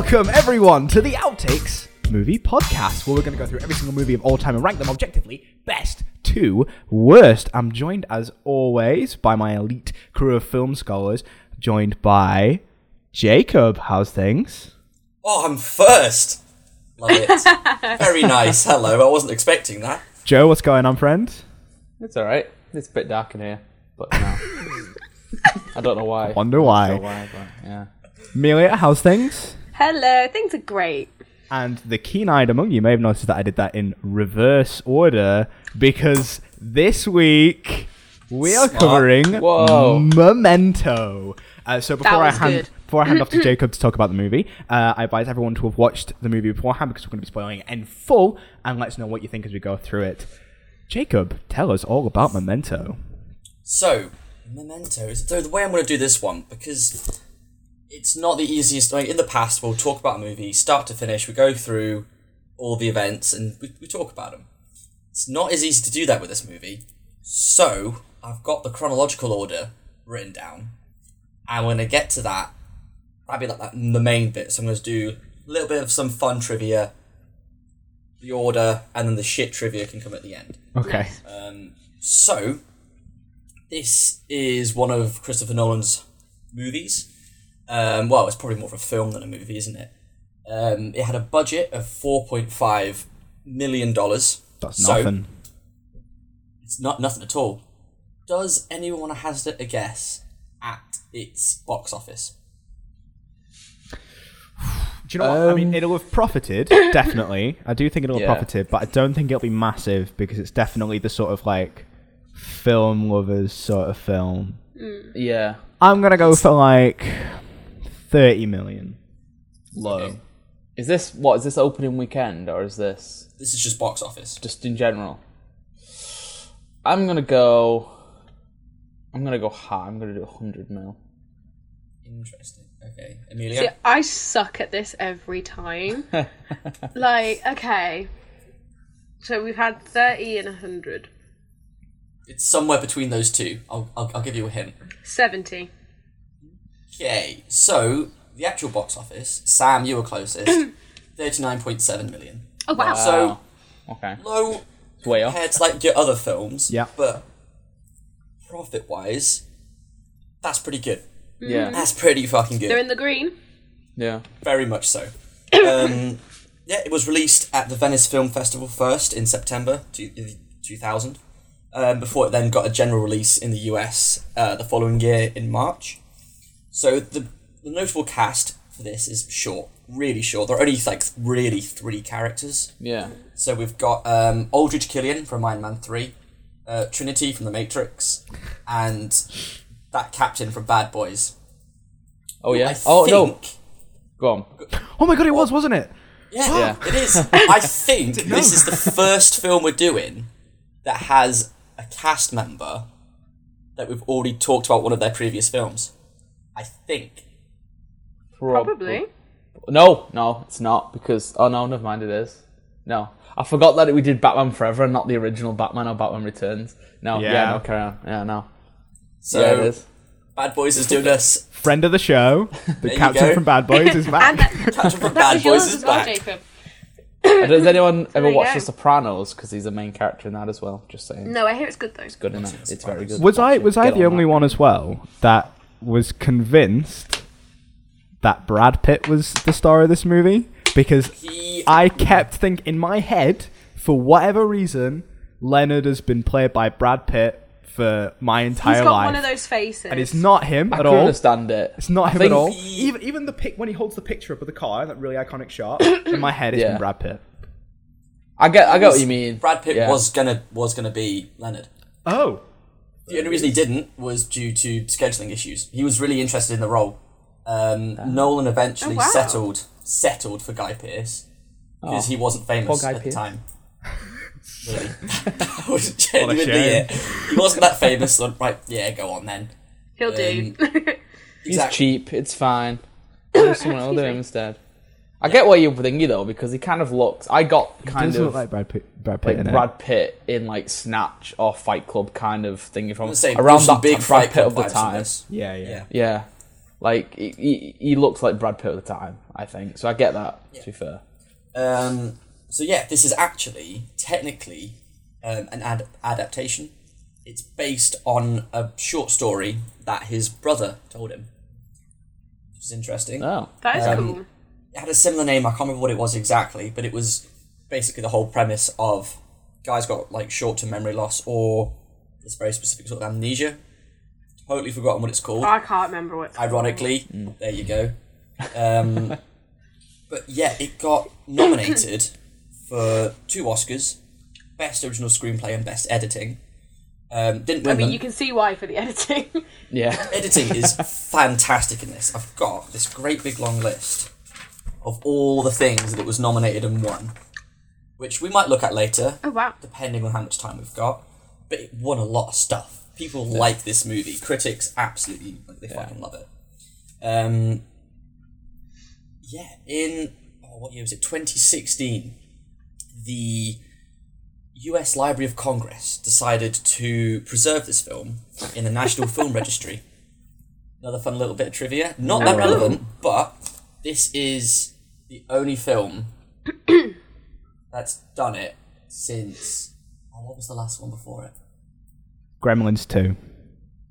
Welcome, everyone, to the Outtakes Movie Podcast, where we're going to go through every single movie of all time and rank them objectively best to worst. I'm joined, as always, by my elite crew of film scholars, joined by Jacob. How's things? Oh, I'm first. Love it. Very nice. Hello. I wasn't expecting that. Joe, what's going on, friend? It's all right. It's a bit dark in here, but no. I don't know why. Wonder I don't why. know why, but yeah. Amelia, how's things? Hello, things are great. And the keen-eyed among you may have noticed that I did that in reverse order because this week we are Smart. covering Whoa. Memento. Uh, so before I hand good. before I hand off to Jacob to talk about the movie, uh, I advise everyone to have watched the movie beforehand because we're going to be spoiling it in full, and let us know what you think as we go through it. Jacob, tell us all about Memento. So, mementos. So the way I'm going to do this one because it's not the easiest. Like in the past, we'll talk about a movie start to finish. We go through all the events and we, we talk about them. It's not as easy to do that with this movie. So I've got the chronological order written down, and when I get to that, that'll be like that, the main bit. So I'm going to do a little bit of some fun trivia, the order, and then the shit trivia can come at the end. Okay. Um, so, this is one of Christopher Nolan's movies. Um, well, it's probably more of a film than a movie, isn't it? Um, it had a budget of four point five million dollars. That's So, nothing. It's not nothing at all. Does anyone want to hazard a guess at its box office? Do you know what? I mean, Um, it'll have profited, definitely. I do think it'll have Yeah. profited, but I don't think it'll be massive because it's definitely the sort of like film lovers sort of film. Yeah. I'm gonna go for like thirty million. Low. Okay. Is this what is this opening weekend or is this This is just box office. just in general? I'm gonna go. I'm gonna go high. I'm gonna do 100 mil. Interesting. Okay, Amelia. See, I suck at this every time. like, okay. So we've had 30 and 100. It's somewhere between those two. I'll, I'll, I'll give you a hint. 70. Okay, so the actual box office, Sam, you were closest, thirty-nine point seven million. Oh, wow. So Okay. low It's way off. compared to like your other films. Yeah. But profit-wise, that's pretty good. Yeah. That's pretty fucking good. They're in the green. Yeah. Very much so. um, yeah, it was released at the Venice Film Festival first in September two, 2000, um, before it then got a general release in the US uh, the following year in March. So the, the notable cast for this is short, really short. There are only like really three characters. Yeah. So we've got um, Aldrich Killian from Iron Man 3, uh, Trinity from The Matrix, and that captain from Bad Boys. Oh yeah. I oh no. Go on. Oh my god, it was, wasn't it? Yeah, Yeah. it is. I think this is the first film we're doing that has a cast member that we've already talked about one of their previous films. I think. Probably. No, no, it's not because oh no, never mind. It is. No, I forgot that we did Batman Forever and not the original Batman or Batman Returns. No, yeah, Yeah. no, carry on. Yeah, no. So yeah, it is. Bad Boys is doing us. Friend of the show, the you captain from Bad Boys is back. That, Captain from Bad Boys is well, back. Jacob. Does anyone ever there watch. The Sopranos? Because he's a main character in that as well. Just saying. No, I hear it's good though. It's good in that. It's very good. was I was I the only one as well that was convinced that Brad Pitt was the star of this movie? Because He, I kept thinking in my head, for whatever reason, Leonard has been played by Brad Pitt for my entire He's got life, one of those faces. and it's not him I at can all. understand it. It's not I him at all. he- Even even the pic when he holds the picture up of the car, that really iconic shot. in my head, it's Yeah. been Brad Pitt. I get. I get what you mean. Brad Pitt Yeah. was gonna was gonna be Leonard. Oh, The only reason he didn't was due to scheduling issues. He was really interested in the role. Um, Nolan eventually Oh, wow. settled settled for Guy Pearce because he wasn't famous Guy at Pearce. the time. really, that was genuinely shame. it. He wasn't that famous. So right, yeah, go on then. He'll do. He's cheap. It's fine. Do someone else do him instead. I get what you're thinking though because he kind of looks. I got kind does of look like Brad Pitt. Brad Pitt like in. Brad Pitt in like Snatch or Fight Club kind of thing from I'm gonna say around some that big Brad Fight Pitt Club of the vibes in time. this. Yeah, yeah. Yeah. Yeah, Like he, he, he looks like Brad Pitt at the time, I think. So I get that. To be fair, Um, so yeah, this is actually technically um, an ad- adaptation. It's based on a short story that his brother told him, which is interesting. oh, That is Um, cool. It had a similar name. I can't remember what it was exactly, but it was basically the whole premise of guys got like short-term memory loss or this very specific sort of amnesia. Totally forgotten what it's called. I can't remember what. it's Ironically, there you go. Um, but yeah, it got nominated for two Oscars: Best Original Screenplay and Best Editing. Um, didn't called. I mean, them. you can see why for the editing. yeah. Editing is fantastic in this. I've got this great big long list of all the things that it was nominated and won, which we might look at later, oh wow. depending on how much time we've got. But it won a lot of stuff. People like this movie. Critics absolutely like, they fucking love it. Um, yeah, in oh, what year was it? 2016, the U.S. Library of Congress decided to preserve this film in the National Film Registry. Another fun little bit of trivia. Not that relevant, but this is the only film that's done it since. Oh, what was the last one before it? Gremlins 2.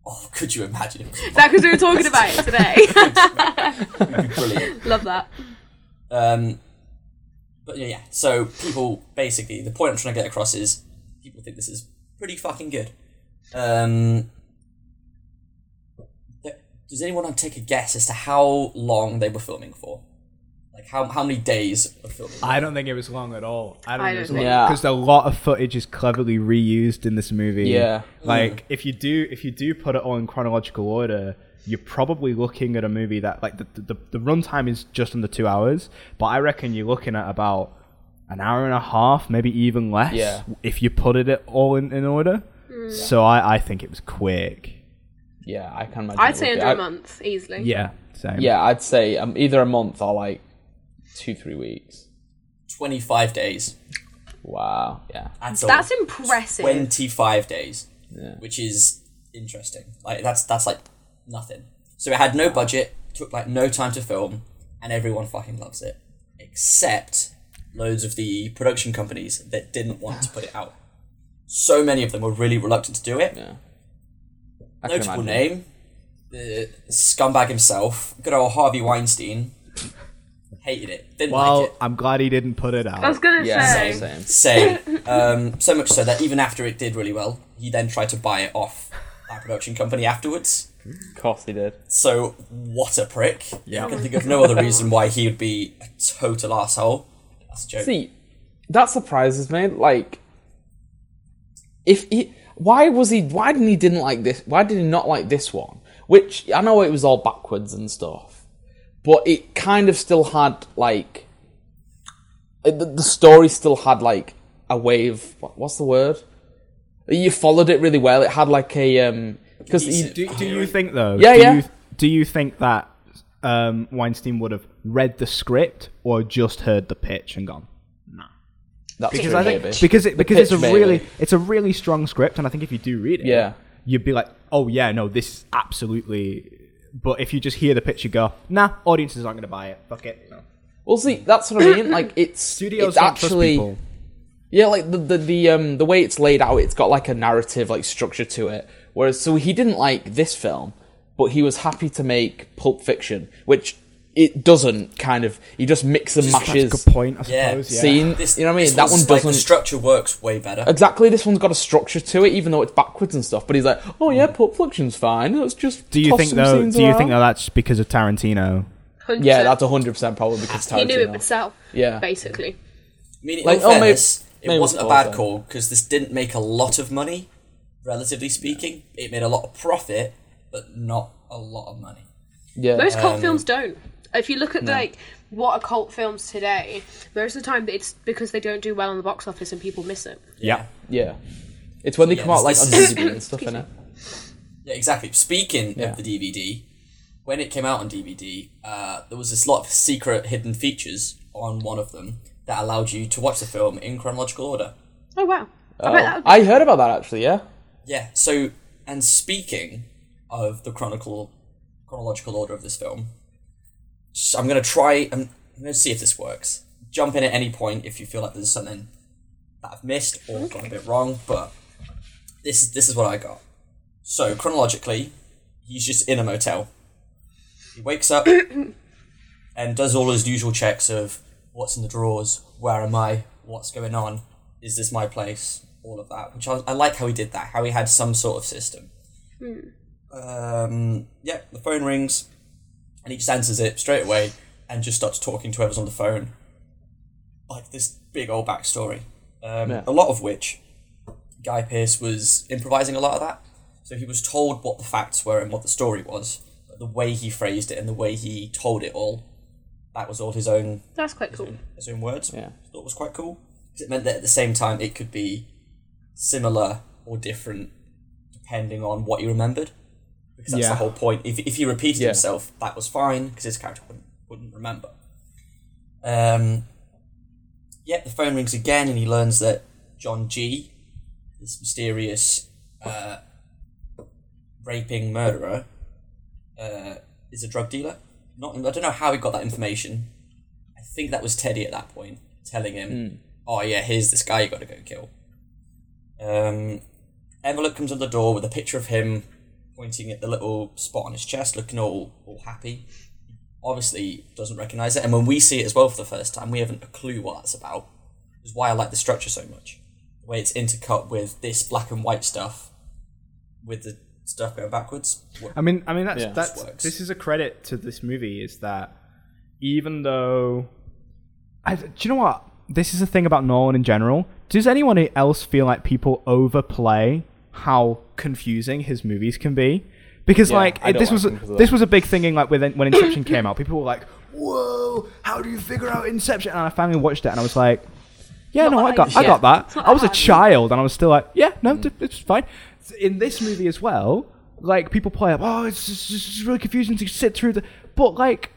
Oh, could you imagine? It Is that because we were talking about it today? brilliant. Love that. Um, but yeah, yeah. So people basically the point I'm trying to get across is people think this is pretty fucking good. Um, th- does anyone want to take a guess as to how long they were filming for? Like how how many days of filming? I don't think it was long at all. I don't I think it was don't long. think- Yeah. Because a lot of footage is cleverly reused in this movie. Yeah. Like if you do if you do put it all in chronological order, you're probably looking at a movie that like the the, the runtime is just under two hours, but I reckon you're looking at about an hour and a half, maybe even less. Yeah. If you put it all in, in order. Mm. So I, I think it was quick. Yeah, I can imagine. I'd say would be. under a I- month easily. Yeah. Same. Yeah, I'd say um, either a month or like two, three weeks. Twenty five days. Wow. Yeah. That's, That's impressive. Twenty five days. Yeah. which is interesting. Like that's that's like nothing. So it had no budget, took like no time to film, and everyone fucking loves it, except loads of the production companies that didn't want to put it out. So many of them were really reluctant to do it. Yeah. I Notable name, the scumbag himself, good old Harvey Weinstein, hated it, didn't Well, like it. I'm glad he didn't put it out. I was gonna Yeah, say. same. Same. Um, so much so that even after it did really well, he then tried to buy it off that production company afterwards. Of course he did. So what a prick! Yeah. I can think of no other reason why he would be a total asshole. That's a joke. See, that surprises me. Like, if he, why was he? Why didn't he didn't like this? Why did he not like this one? Which I know it was all backwards and stuff, but it kind of still had like the, the story still had like a wave. What, what's the word? You followed it really well. It had like a um because Decent. Do, do you think though? Yeah, do yeah. You, do you think that um, Weinstein would have read the script or just heard the pitch and gone? That's Because true, I think maybe. because it because it's a maybe. really it's a really strong script, and I think if you do read it, Yeah. you'd be like, oh yeah, no, this is absolutely. But if you just hear the pitch, you go, nah, audiences aren't going to buy it. Fuck it. No. Well, see, that's what I mean. Like, it's Studios it's actually. Yeah, like the, the the um the way it's laid out, it's got like a narrative like structure to it. Whereas, so he didn't like this film, but he was happy to make Pulp Fiction, which it doesn't kind of. He just mix and That's a matches good point, I Yeah. suppose. Yeah. scene. This, you know what I this mean? That one doesn't. the structure works way better. Exactly, this one's got a structure to it, even though it's backwards and stuff. But he's like, "Oh yeah, Pulp Fiction's fine. Let's just." do you toss think some though? Do you around." think though that's because of Tarantino? 100%. Yeah, that's hundred percent probably because Tarantino. He knew it Tarantino. himself. Yeah. Basically. I mean, Like, all oh, maybe- fairness, it maybe wasn't a bad call because this didn't make a lot of money, relatively speaking. It made a lot of profit, but not a lot of money. Yeah, Most cult Um, films don't. If you look at like what are cult films today, most of the time it's because they don't do well on the box office and people miss it. Yeah. yeah. It's when they Yeah, come out like on DVD and stuff, innit? Yeah, exactly. Speaking Yeah. of the DVD, when it came out on DVD, uh, there was this lot of secret hidden features on one of them that allowed you to watch the film in chronological order. Oh wow. I Oh, bet that would be I heard about that actually. Yeah. Yeah. So, and speaking of the chronicle chronological order of this film. So I'm gonna try. I'm, I'm gonna see if this works. Jump in at any point if you feel like there's something that I've missed or gone a bit wrong. But this is this is what I got. So chronologically, he's just in a motel. He wakes up and does all his usual checks of what's in the drawers, where am I, what's going on, is this my place, all of that. Which I, I like how he did that, how he had some sort of system. Um, yeah, the phone rings, and he just answers it straight away and just starts talking to whoever's on the phone. Like this big old backstory. Um, Yeah. A lot of which Guy Pearce was improvising a lot of that. So he was told what the facts were and what the story was, but the way he phrased it and the way he told it all, that was all his own That's quite cool. his own words. Yeah. I thought was quite cool. 'Cause it meant that at the same time it could be similar or different depending on what you remembered. Because that's Yeah. the whole point. If, if he repeated Yeah. himself, that was fine because his character wouldn't, wouldn't remember. Um, yeah, the phone rings again and he learns that John G, this mysterious uh, raping murderer, uh, is a drug dealer. Not, I don't know how he got that information. I think that was Teddy at that point telling him, "Oh yeah, here's this guy you got to go kill." Um, envelope comes on the door with a picture of him pointing at the little spot on his chest, looking all all happy. Obviously, doesn't recognize it, and when we see it as well for the first time, we haven't a clue what that's about. Which is why I like the structure so much. The way it's intercut with this black and white stuff, with the stuff going backwards. I mean, I mean that's Yeah. that's Works. this is a credit to this movie is that even though, I, do you know what? This is a thing about Nolan in general. Does anyone else feel like people overplay how confusing his movies can be? Because Yeah, like it- this like was them 'cause of this was a big thing in like when when Inception came out. People were like, "Whoa, how do you figure out Inception?" And I finally watched it and I was like, "Yeah, no, I got I got that. I was a child and I was still like, yeah, no, th- it's fine." In this movie as well, like people play up, "Oh, it's just, it's just really confusing to sit through the," but like.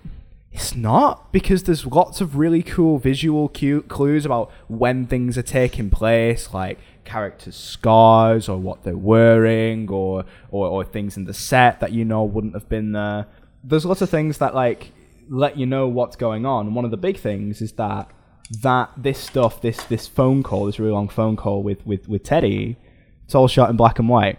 It's not because there's lots of really cool visual cue clues about when things are taking place, like characters' scars or what they're wearing, or, or or things in the set that you know wouldn't have been there. There's lots of things that like let you know what's going on. And one of the big things is that that this stuff, this this phone call, this really long phone call with with with Teddy, it's all shot in black and white.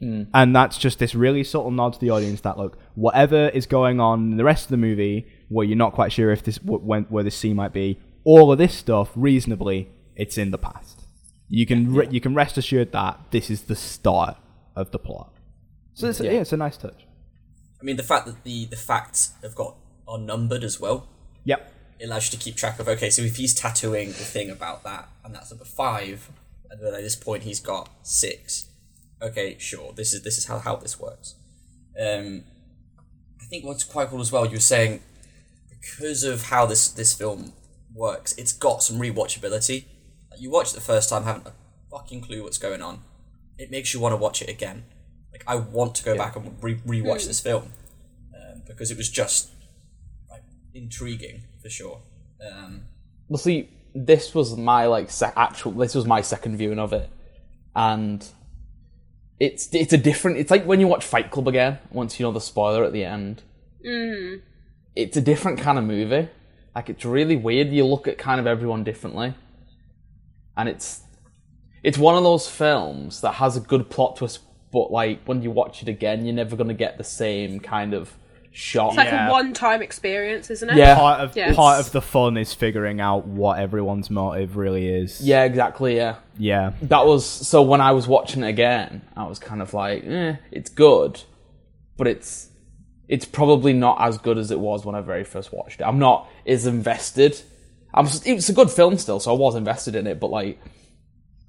Hmm. And that's just this really subtle nod to the audience that look, whatever is going on in the rest of the movie, where you're not quite sure if this when, where this scene might be, all of this stuff, reasonably, it's in the past. You can re- you can rest assured that this is the start of the plot. So it's, yeah. it's a nice touch. I mean, the fact that the the facts have got are numbered as well. Yep. It allows you to keep track of okay, so if he's tattooing the thing about that, and that's number five, and then at this point he's got six. Okay, sure. This is this is how how this works. Um, I think what's quite cool as well. You were saying because of how this this film works, it's got some rewatchability. Like, you watch it the first time, haven't a fucking clue what's going on. It makes you want to watch it again. Like I want to go back and re- rewatch this film um, because it was just like intriguing for sure. Um, Well, see, this was my like sec- actual. This was my second viewing of it, and it's it's a different. It's like when you watch Fight Club again. Once you know the spoiler at the end, mm. it's a different kind of movie. Like it's really weird. You look at kind of everyone differently, and it's it's one of those films that has a good plot twist, but like when you watch it again, you're never gonna get the same kind of shock. It's like Yeah. a one-time experience, isn't it? Yeah. Part of Yeah. part of the fun is figuring out what everyone's motive really is. yeah, exactly. Yeah. Yeah. that was so when I was watching it again, I was kind of like, eh, it's good, but it's it's probably not as good as it was when I very first watched it. I'm not as invested. I'm it's a good film still, so I was invested in it, but like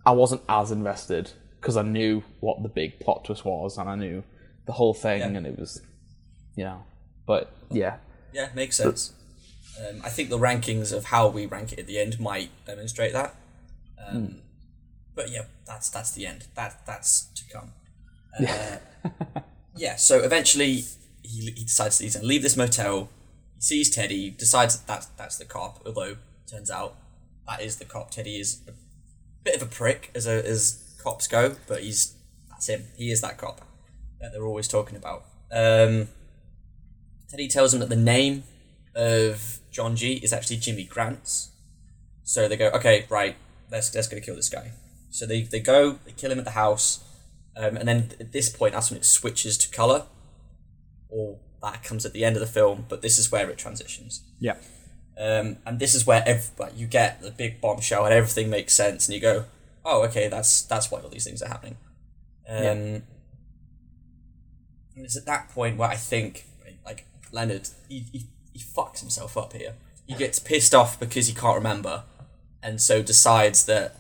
I wasn't as invested because I knew what the big plot twist was and I knew the whole thing, Yeah. and it was, you know, but yeah, yeah, makes sense. Um, I think the rankings of how we rank it at the end might demonstrate that. Um, But yeah, that's that's the end. That that's to come. Uh, yeah. So eventually, he, he decides that he's going to leave this motel. He sees Teddy, decides that that's, that's the cop. Although turns out that is the cop. Teddy is a bit of a prick as a, as cops go, but he's that's him. He is that cop that they're always talking about. Um, Teddy tells him that the name of John G is actually Jimmy Grantz. So they go, okay, right, let's let's go kill this guy. So they, they go, they kill him at the house, um, and then at this point, that's when it switches to color, or that comes at the end of the film. But this is where it transitions. Yeah. Um, and this is where ev- like, you get the big bombshell and everything makes sense, and you go, "Oh, okay, that's that's why all these things are happening." Um, And it's at that point where I think, like Leonard, he, he he fucks himself up here. He gets pissed off because he can't remember, and so decides that,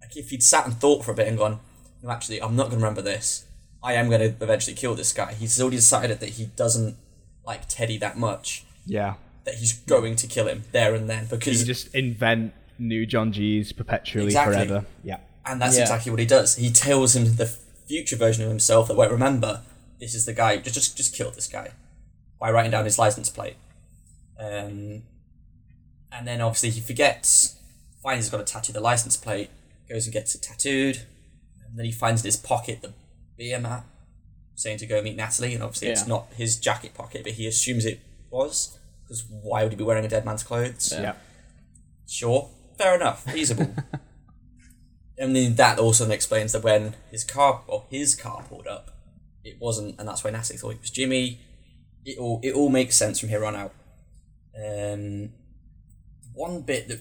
like, if he'd sat and thought for a bit and gone, "No, actually, I'm not going to remember this. I am going to eventually kill this guy." He's already decided that he doesn't like Teddy that much Yeah. That he's going to kill him there and then because You just invent new John G's perpetually Exactly. forever. Yeah. and that's Yeah. exactly what he does. He tells him the future version of himself that won't remember this is the guy. Just just just kill this guy by writing down his license plate. Um, and then obviously he forgets, finds he's got to tattoo the license plate, goes and gets it tattooed, and then he finds in his pocket the beer mat, saying to go meet Natalie, and obviously it's not his jacket pocket, but he assumes it was because why would he be wearing a dead man's clothes? Yeah. Sure, fair enough, feasible. and then that also then explains that when his car or his car pulled up, it wasn't, and that's why Natalie thought it was Jimmy. It all it all makes sense from here on out. Um, one bit that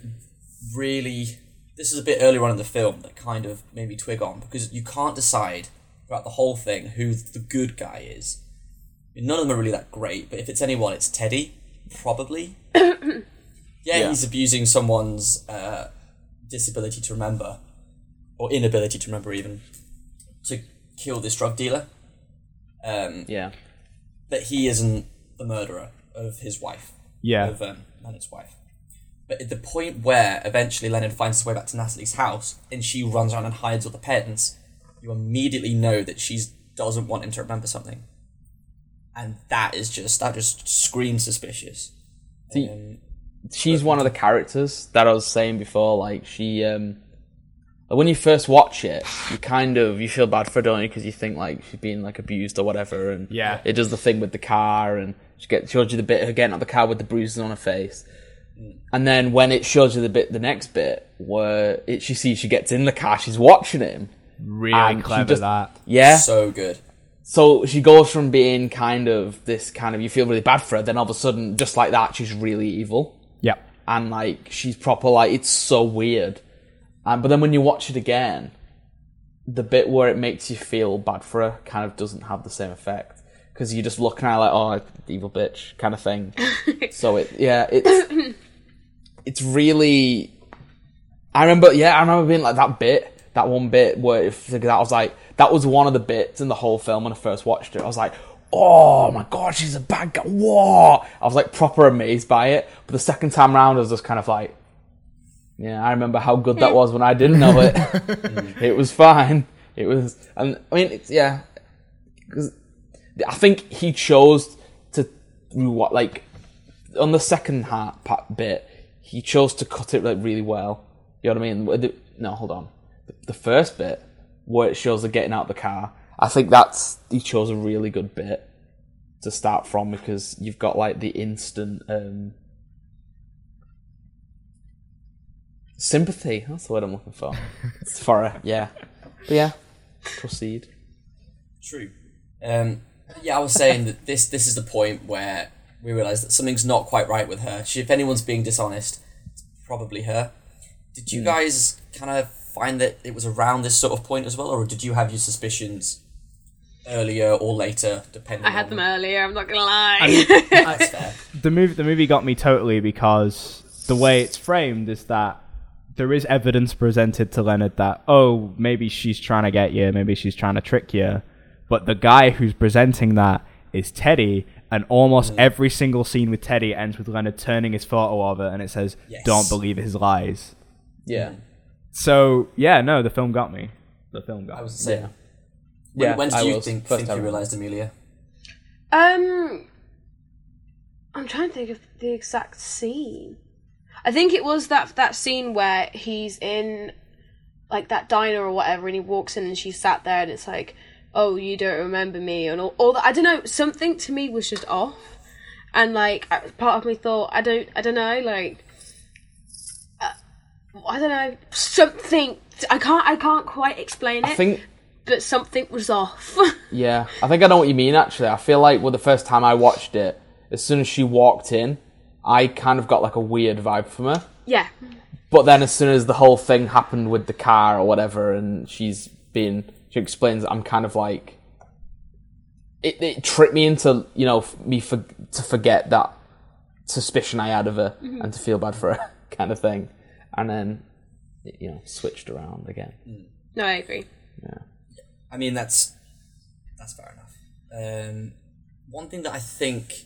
really this is a bit earlier on in the film that kind of made me twig on because you can't decide throughout the whole thing who the good guy is. I mean, none of them are really that great, but if it's anyone, it's Teddy, probably. yeah, Yeah. he's abusing someone's uh, disability to remember, or inability to remember even, to kill this drug dealer. Um, Yeah. but he isn't the murderer of his wife. Yeah. Of um, Leonard's wife. But at the point where eventually Leonard finds his way back to Natalie's house and she runs around and hides all the pens, you immediately know that she doesn't want him to remember something. And that is just, that just screams suspicious. See, Um, she's one of the characters that I was saying before. Like she, um, when you first watch it, you kind of you feel bad for her, don't you? Because you think like she's being like abused or whatever, and Yeah. it does the thing with the car, and she gets shows you the bit of her getting out the car with the bruises on her face. And then when it shows you the bit, the next bit where it, she sees she gets in the car, she's watching him. Really clever just- that. Yeah. so good. So she goes from being kind of this kind of you feel really bad for her, then all of a sudden, just like that, she's really evil Yeah. and like she's proper like it's so weird. Um, but then when you watch it again, the bit where it makes you feel bad for her kind of doesn't have the same effect because you're just looking at her like oh evil bitch kind of thing. so it yeah it's it's really. I remember yeah I remember being like that bit that one bit where if that was like that was one of the bits in the whole film when I first watched it. I was like. Oh my god, she's a bad guy. Whoa! I was like proper amazed by it. But the second time round, I was just kind of like, yeah, I remember how good that was when I didn't know it. it was fine. It was, and I mean, it's yeah. 'Cause I think he chose to what like on the second half part bit, he chose to cut it like really well. You know what I mean? No, hold on. The, the first bit where it shows her getting out the car, I think that's he chose a really good bit to start from because you've got like the instant um sympathy. That's the word I'm looking for. It's for her, yeah. But yeah, proceed. True. Um, yeah, I was saying that this this is the point where we realise that something's not quite right with her. She, if anyone's being dishonest, it's probably her. Did you guys kind of find that it was around this sort of point as well, or did you have your suspicions earlier or later, depending? I had on... them earlier. I'm not gonna lie. That's fair. the movie the movie got me totally because the way it's framed is that there is evidence presented to Leonard that oh maybe she's trying to get you maybe she's trying to trick you but the guy who's presenting that is Teddy and almost mm. every single scene with Teddy ends with Leonard turning his photo over and it says Yes. don't believe his lies Yeah. So yeah no the film got me the film got I was me. the same. Yeah. When, Yeah, when did I you was. think, First think you realised, Amelia? Um, I'm trying to think of the exact scene. I think it was that that scene where he's in like that diner or whatever, and he walks in and she's sat there, and it's like, "Oh, you don't remember me," and all, all that. I don't know. Something to me was just off, and like part of me thought, I don't, I don't know, like. I don't know something. I can't. I can't quite explain it. I think but something was off. Yeah, I think I know what you mean. Actually, I feel like well, the first time I watched it, as soon as she walked in, I kind of got like a weird vibe from her. yeah, But then, as soon as the whole thing happened with the car or whatever, and she's been, she explains, I'm kind of like, it, it tricked me into you know me for, to forget that suspicion I had of her mm-hmm. and to feel bad for her kind of thing, and then it, you know switched around again. no, I agree. Yeah, I mean, that's that's fair enough. Um, one thing that I think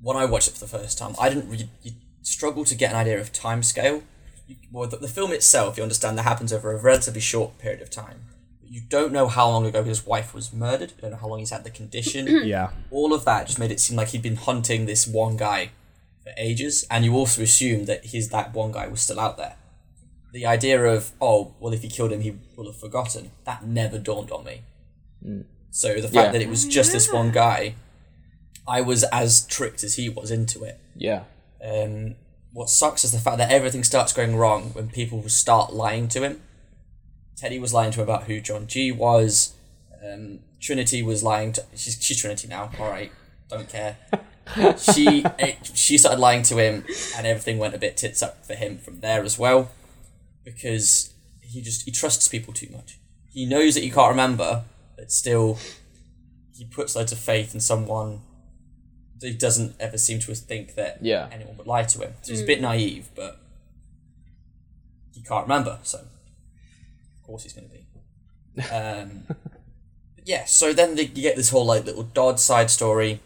when I watched it for the first time, I didn't really you struggle to get an idea of time scale. You, well, the, the film itself, you understand that happens over a relatively short period of time. You don't know how long ago his wife was murdered. You don't know how long he's had the condition. Yeah. All of that just made it seem like he'd been hunting this one guy for ages, and you also assume that his that one guy was still out there. The idea of oh well, if he killed him, he will have forgotten. That never dawned on me. So the fact Yeah. that it was just this one guy, I was as tricked as he was into it. Yeah, Um, what sucks is the fact that everything starts going wrong when people start lying to him. Teddy was lying to him about who John G was. Um, Trinity was lying to she's, she's Trinity now. All right, don't care. she eh, she started lying to him, and everything went a bit tits up for him from there as well, because he just he trusts people too much. He knows that you can't remember, but still, he puts loads of faith in someone he doesn't ever seem to think that Yeah. anyone would lie to him. So he's a bit naive, but he can't remember, so of course he's going to be. Um, yeah, so then the, you get this whole like little Dodd side story,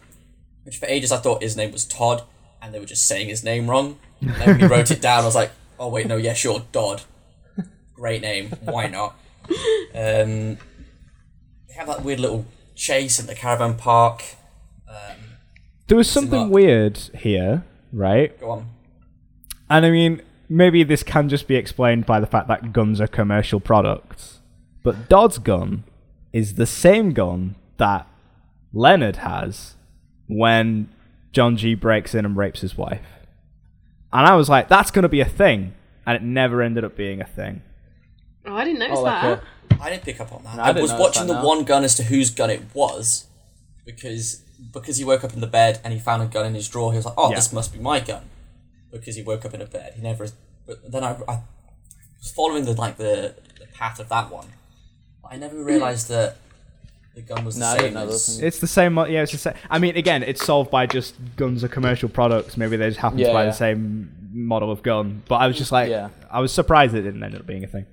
which for ages I thought his name was Todd, and they were just saying his name wrong. And then when he wrote it down, I was like, oh wait, no, yes, yeah, sure, Dodd. Great name, why not? Um, they have that weird little chase in the caravan park. There was something weird here, right? Go on. And I mean, maybe this can just be explained by the fact that guns are commercial products. But Dodd's gun is the same gun that Leonard has when John G breaks in and rapes his wife. And I was like, that's going to be a thing. And it never ended up being a thing. Oh, I didn't notice Oh, like that. a- I didn't pick up on that. I I, was watching the no. one gun as to whose gun it was because because he woke up in the bed and he found a gun in his drawer. He was like, "Oh, Yeah. this must be my gun," because he woke up in a bed. He never. But then I, I was following the like the, the path of that one. I never realized that the gun was the No, I same. didn't know as- those things. It's the same. mo- Yeah, it's the same. I mean, again, it's solved by just guns are commercial products. Maybe they just happen to buy yeah. the same model of gun. But I was just like, Yeah. I was surprised it didn't end up being a thing.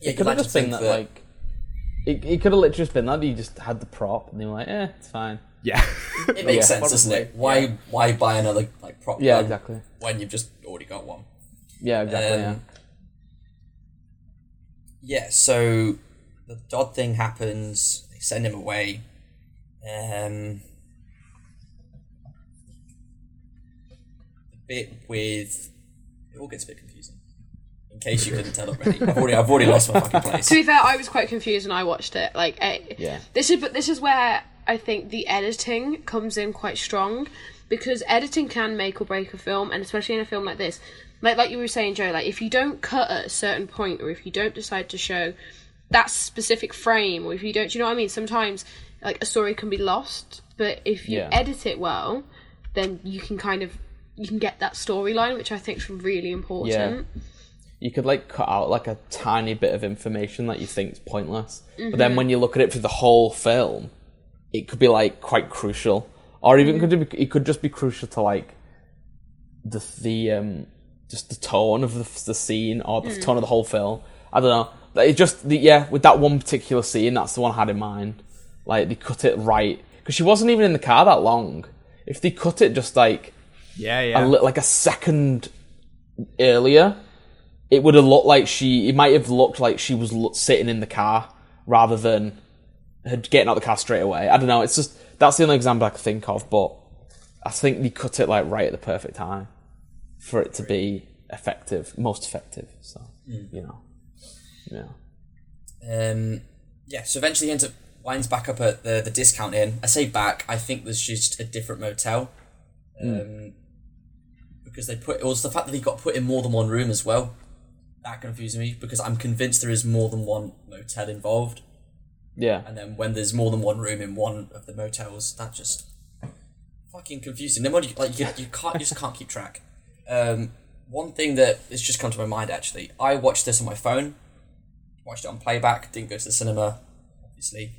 Yeah, It you could have just been think that, like, it, it could have literally just been that you just had the prop and they were like, eh, it's fine. Yeah. it makes Yeah, sense, doesn't it? Why yeah. why buy another like prop Yeah, gun exactly. when you've just already got one? Yeah, exactly. Um, yeah, so the Dodd thing happens. They send him away. Um, the bit with it all gets a bit confusing. In case you couldn't tell already, I've already I've already lost my fucking place. To be fair, I was quite confused when I watched it. Like, eh, Yeah. this is but this is where I think the editing comes in quite strong because editing can make or break a film, and especially in a film like this. Like like you were saying, Joe. Like if you don't cut at a certain point, or if you don't decide to show that specific frame, or if you don't, do you know what I mean? Sometimes like a story can be lost, but if you Yeah. edit it well, then you can kind of you can get that storyline, which I think is really important. Yeah. you could like cut out like a tiny bit of information that you think is pointless, but then mm-hmm. when you look at it through the whole film, it could be like quite crucial, or even mm-hmm. could it, be, it could just be crucial to like the the um just the tone of the, the scene or the mm. tone of the whole film. I don't know. It just the, yeah with that one particular scene, that's the one I had in mind. Like they cut it right because she wasn't even in the car that long. If they cut it just like Yeah, a yeah. li- like a second earlier, it would have looked like she. It might have looked like she was sitting in the car rather than her getting out of the car straight away. I don't know. It's just that's the only example I can think of. But I think they cut it like right at the perfect time for it to be effective, most effective. So mm. you know, yeah, Um, yeah, so eventually he ends up winds back up at the the discount inn. I say back, I think there's just a different motel. Um, because they put it was the fact that he got put in more than one room as well. That confused me because I'm convinced there is more than one motel involved. Yeah. And then when there's more than one room in one of the motels, that just fucking confusing. Then when you like you, you can't you just can't keep track. Um, one thing that has just come to my mind actually, I watched this on my phone, watched it on playback, didn't go to the cinema, obviously,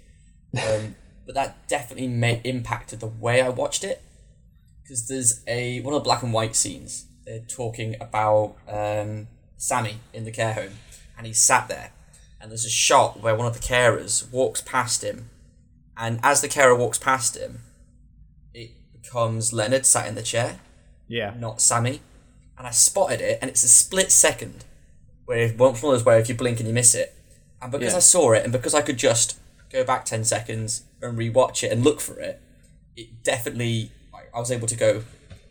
um, but that definitely may impacted the way I watched it because there's a one of the black and white scenes. They're talking about um, Sammy in the care home, and he's sat there, and there's a shot where one of the carers walks past him, and as the carer walks past him, it becomes Leonard sat in the chair, Yeah. not Sammy, and I spotted it, and it's a split second, where if, one of those where if you blink and you miss it, and because Yeah. I saw it, and because I could just go back ten seconds and rewatch it and look for it, it definitely like, I was able to go.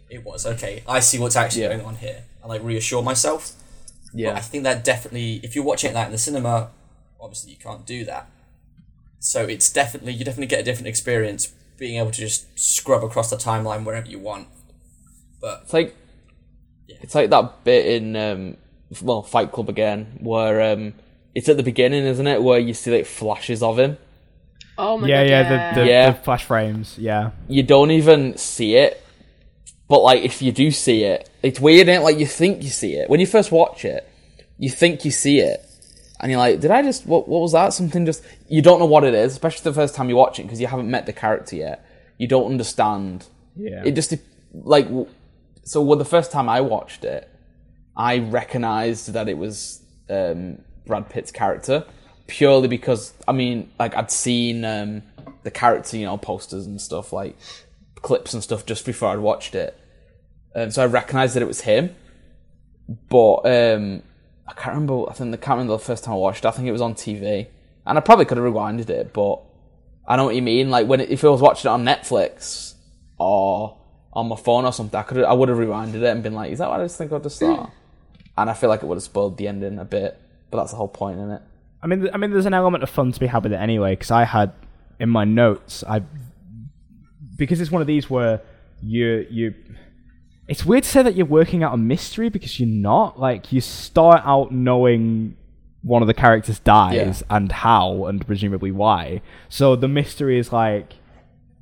It was okay. I see what's actually Yeah. going on here, and like reassure myself. Yeah. But I think that definitely, if you're watching that in the cinema, obviously you can't do that. So it's definitely you definitely get a different experience being able to just scrub across the timeline wherever you want. But It's like it's like that bit in um, well Fight Club again where um, it's at the beginning, isn't it, where you see like flashes of him. Oh my Yeah, god. yeah, the, the, Yeah. the flash frames. Yeah. You don't even see it, but like if you do see it, it's weird. Ain't it? like you think you see it when you first watch it. You think you see it, and you're like, "Did I just what? What was that? Something just you don't know what it is, especially the first time you watch it because you haven't met the character yet. You don't understand. Yeah. It just like so. Well, the first time I watched it, I recognized that it was um, Brad Pitt's character purely because I mean, like I'd seen um, the character, you know, posters and stuff, like clips and stuff, just before I'd watched it, um, so I recognized that it was him. But um, I can't remember. I think I can't remember the first time I watched it. I think it was on TV, and I probably could have rewinded it, but I know what you mean. Like when it, if I was watching it on Netflix or on my phone or something, I could I would have rewinded it and been like, "Is that what I just think of the start?" and I feel like it would have spoiled the ending a bit. But that's the whole point in it. I mean, I mean, there's an element of fun to be had with it anyway. Because I had in my notes, I because it's one of these where you you. It's weird to say that you're working out a mystery because you're not. Like you start out knowing one of the characters dies and how and presumably why. So the mystery is like,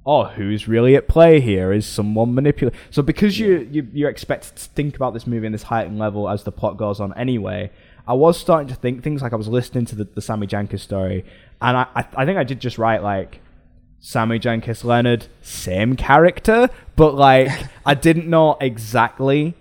oh, who's really at play here? Is someone manipulating? So because you, you you're expected to think about this movie in this heightened level as the plot goes on anyway, I was starting to think things like I was listening to the, the Sammy Jankis story, and I, I I think I did just write like Sammy Jankis Leonard, same character, but like I didn't know exactly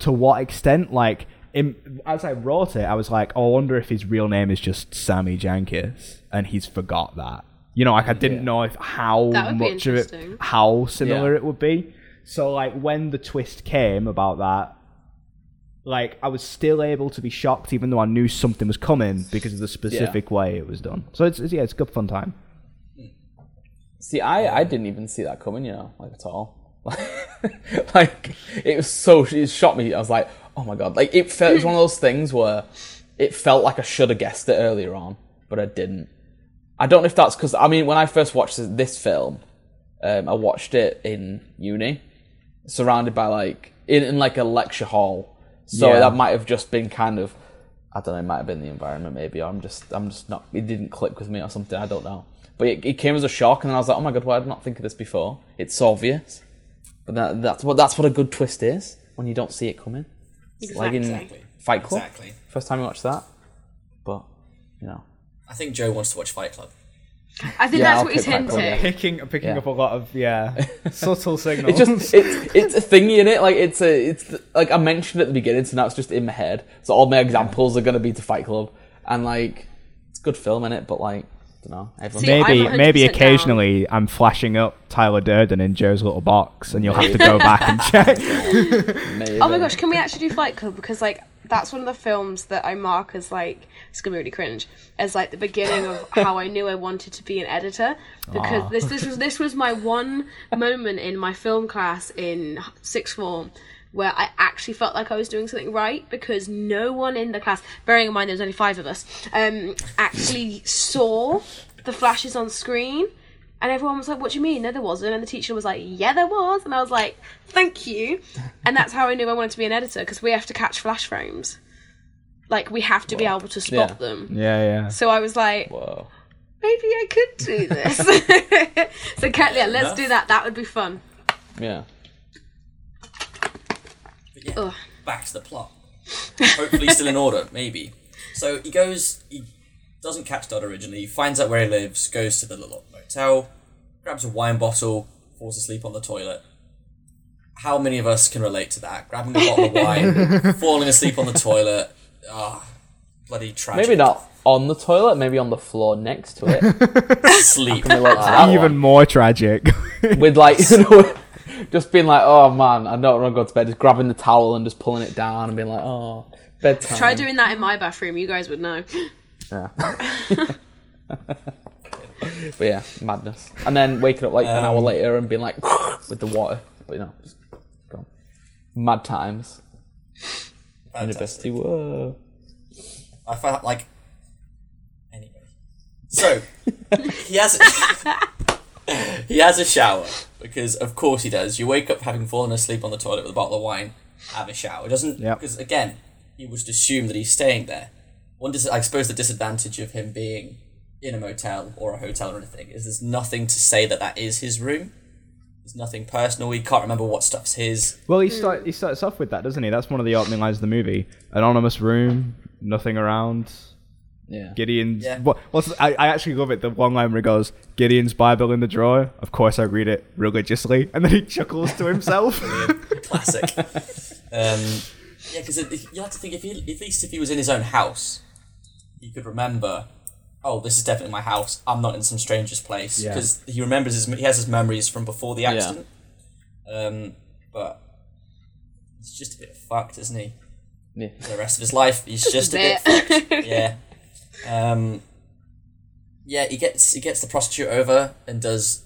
to what extent. Like in, as I wrote it, I was like, oh, I wonder if his real name is just Sammy Jankis, and he's forgot that. You know, like I didn't Yeah. know if how That would be much of it, how similar Yeah. it would be. So like when the twist came about that, like I was still able to be shocked, even though I knew something was coming because of the specific way it was done. So it's, it's yeah, it's a good fun time. See, I, I didn't even see that coming, you know, like at all. like it was so it shot me. I was like, oh my god! Like it felt it was one of those things where it felt like I should have guessed it earlier on, but I didn't. I don't know if that's because I mean, when I first watched this, this film, um, I watched it in uni, surrounded by like in, in like a lecture hall. So Yeah. that might have just been kind of I don't know, it might have been the environment maybe. Or I'm just I'm just not it didn't click with me or something, I don't know. But it, it came as a shock and then I was like, Oh my god, why did I not think of this before? It's so obvious. But that, that's what that's what a good twist is when you don't see it coming. Like in Fight Club. Exactly. First time you watch that. But you know. I think Joe wants to watch Fight Club. I think Yeah, that's I'll what he's pick that one, hinting. yeah. Picking picking Yeah. up a lot of yeah subtle signals. It's just it's it's a thingy in it. Like it's a it's like I mentioned at the beginning, so now it's just in my head. So all my examples are gonna be to Fight Club, and like it's a good film in it, but like I don't know. Everyone See, maybe I'm 100% maybe down. occasionally I'm flashing up Tyler Durden in Joe's little box, and you'll have to go back and check. maybe. Oh my gosh, can we actually do Fight Club? Because like that's one of the films that I mark as like it's gonna be really cringe as like the beginning of how I knew I wanted to be an editor because this this was this was my one moment in my film class in sixth form where I actually felt like I was doing something right because no one in the class, bearing in mind there was only five of us, um, actually saw the flashes on screen. And everyone was like, What do you mean? No, there wasn't. And the teacher was like, Yeah, there was. And I was like, Thank you. And that's how I knew I wanted to be an editor because we have to catch flash frames. Like, we have to be able to spot Yeah. them. Yeah, yeah. So I was like, Whoa. Maybe I could do this. so, Kat, yeah, let's enough. do that. That would be fun. Yeah. But yeah, Ugh. back to the plot. Hopefully, still in order, maybe. So he goes. He doesn't catch Dodd originally. He Finds out where he lives. Goes to the little motel. Grabs a wine bottle. Falls asleep on the toilet. How many of us can relate to that? Grabbing a bottle of wine, falling asleep on the toilet. Ah, bloody tragic. Maybe not on the toilet, maybe on the floor next to it. sleep. relate to that Even one. more tragic. With like, you know, just being like, oh man, I don't want to go to bed. Just grabbing the towel and just pulling it down and being like, oh, bedtime. Try doing that in my bathroom. You guys would know. Yeah. But yeah, madness. And then waking up like an hour Um, later and being like with the water. But you know, just go. Mad times. Fantastic. University. Whoa. I felt like. Anyway, so he has he has a shower because of course he does. You wake up having fallen asleep on the toilet with a bottle of wine, have a shower. Doesn't Yep. because again you would just assume that he's staying there. One dis- I suppose the disadvantage of him being in a motel or a hotel or anything is there's nothing to say that that is his room. There's nothing personal. He can't remember what stuff's his. well, he start he starts off with that, doesn't he? That's one of the opening lines of the movie. Anonymous room, nothing around. Yeah. Gideon's. Yeah. What? What's? I, I actually love it. The one line where he goes, "Gideon's Bible in the drawer." Of course, I read it religiously, and then he chuckles to himself. classic. um, yeah, because you have to think if he, at least if he was in his own house, he could remember. Oh, this is definitely my house. I'm not in some stranger's place Yeah. because he remembers his he has his memories from before the accident. Yeah. Um, but he's just a bit fucked, isn't he? Yeah. The rest of his life, he's just a bit bit. fucked. Yeah. Um, yeah, he gets he gets the prostitute over and does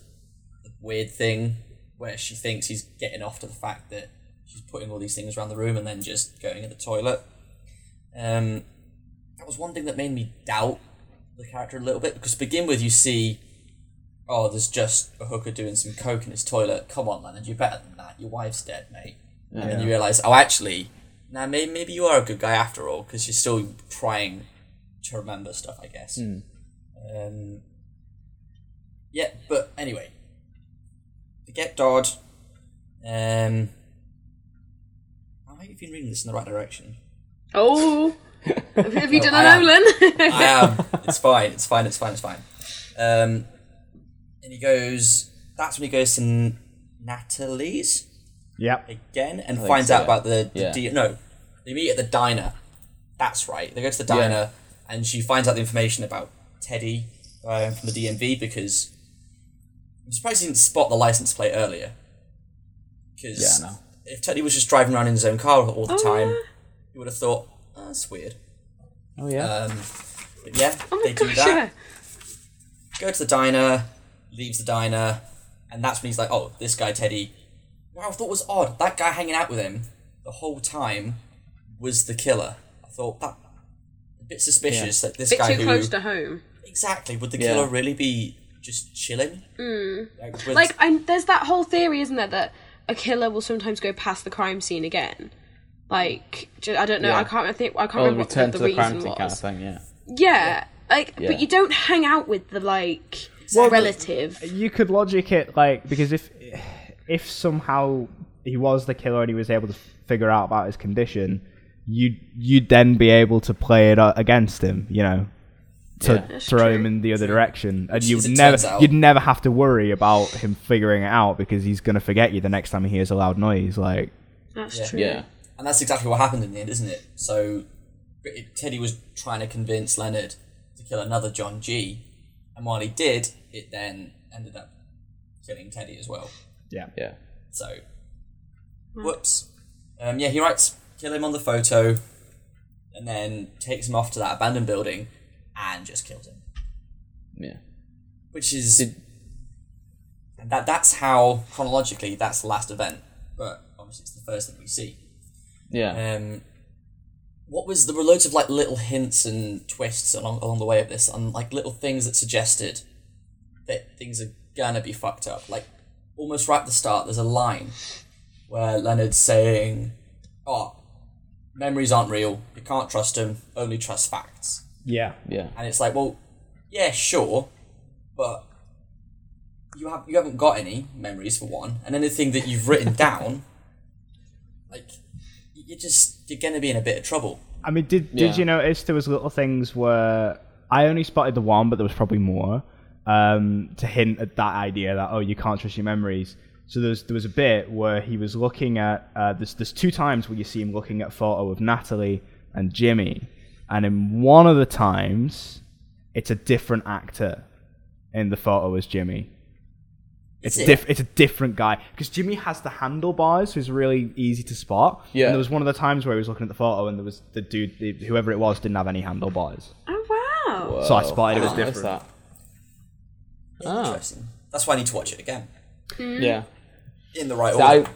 the weird thing where she thinks he's getting off to the fact that she's putting all these things around the room and then just going in the toilet. Um, that was one thing that made me doubt the character a little bit because to begin with you see, oh, there's just a hooker doing some coke in his toilet. Come on, Leonard, you're better than that. Your wife's dead, mate. And then you realise, oh, actually, now maybe, maybe you are a good guy after all because you're still trying to remember stuff, I guess. Um, yeah, but anyway, to get Dodd, um, I might have been reading this in the right direction. Oh, have you done I a am. Nolan? I am. It's fine. It's fine. It's fine. It's fine. Um, and he goes. That's when he goes to Natalie's yep. again and think finds so, out yeah. about the, the Yeah. di- no. They meet at the diner. That's right. They go to the Yeah. diner and she finds out the information about Teddy uh, from the DMV because I'm surprised he didn't spot the license plate earlier. Because Yeah, I know. if Teddy was just driving around in his own car all the Oh, time, yeah. he would have thought, oh, that's weird. Oh yeah. Um, but yeah, oh they my do that yeah. go to the diner, leaves the diner, and that's when he's like, "Oh, this guy Teddy." What I thought was odd. That guy hanging out with him the whole time was the killer. I thought that a bit suspicious that this Bit guy too who close to home. exactly would the Yeah. killer really be just chilling? Mm. Like, with- Like, there's that whole theory, isn't there, that a killer will sometimes go past the crime scene again. Like, I don't know. Yeah. I can't think. I can't or remember return what to the, the reason was. kind of thing. Yeah. Yeah, like, Yeah. but you don't hang out with the like Well, relative. You could logic it like because if if somehow he was the killer and he was able to figure out about his condition, you you'd then be able to play it against him. You know. To Yeah. Throw true. him in the other direction, and you'd never you'd never have to worry about him figuring it out because he's gonna forget you the next time he hears a loud noise. Like, That's Yeah. true. Yeah. And that's exactly what happened in the end, isn't it? So it, Teddy was trying to convince Leonard to kill another John G, and while he did, it then ended up killing Teddy as well. yeah, Yeah. So, whoops. Um, yeah, he writes kill him on the photo, and then takes him off to that abandoned building, and just kills him. Yeah. Which is Did- that that's how chronologically that's the last event, but obviously it's the first thing we see. Yeah. Um, what was there were loads of like little hints and twists along along the way of this, and like little things that suggested that things are gonna be fucked up. Like almost right at the start, there's a line where Leonard's saying, "Oh, memories aren't real. You can't trust them. Only trust facts." Yeah. Yeah. And it's like, well, yeah, sure, but you have you haven't got any memories for one, and anything that you've written down, like you're just you're gonna be in a bit of trouble. I mean, did Yeah. did you notice there was little things where I only spotted the one, but there was probably more um, to hint at that idea that oh, you can't trust your memories. So there's there was a bit where he was looking at uh, there's there's two times where you see him looking at a photo of Natalie and Jimmy, and in one of the times, it's a different actor in the photo as Jimmy. It's Is it? diff- It's a different guy because Jimmy has the handlebars, who's really easy to spot. Yeah. And there was one of the times where he was looking at the photo, and there was the dude, the, whoever it was, didn't have any handlebars. Oh wow. So I spotted it was different. that. Ah. Interesting. That's why I need to watch it again Yeah. in the right See, order.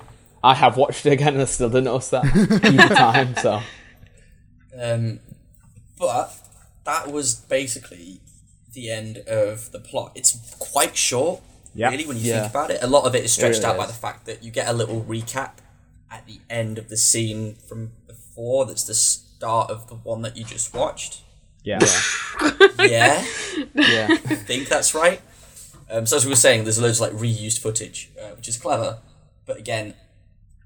I, I have watched it again and I still didn't notice that either time. So Um, but that was basically the end of the plot. It's quite short, Yeah. really, when you Yeah. think about it. A lot of it is stretched really out by the fact that you get a little recap at the end of the scene from before. That's the start of the one that you just watched. Yeah. Yeah, yeah, I think that's right. Um, so as we were saying, there's loads of like reused footage, uh, which is clever. But again,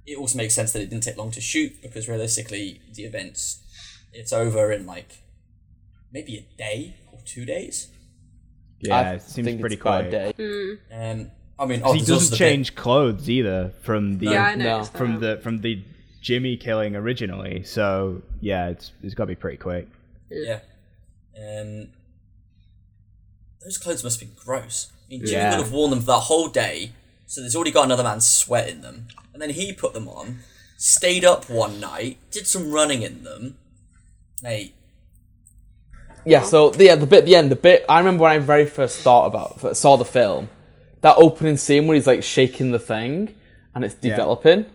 it also makes sense that it didn't take long to shoot because realistically, the events it's over in like maybe a day or two days. Yeah, I it seems think pretty it's about a quick. day. Um, I mean, oh, He doesn't the change clothes either from the yeah, I No. from the from the Jimmy killing originally. So yeah, it's it's got to be pretty quick. Bit, yeah. Um, those clothes must be gross. I mean, Jimmy Yeah. would have worn them for that whole day, so there's already got another man's sweat in them, and then he put them on, stayed up one night, did some running in them. Mate, Yeah, so the, yeah, the bit at the end, the bit I remember when I very first thought about saw the film, that opening scene where he's like shaking the thing and it's developing.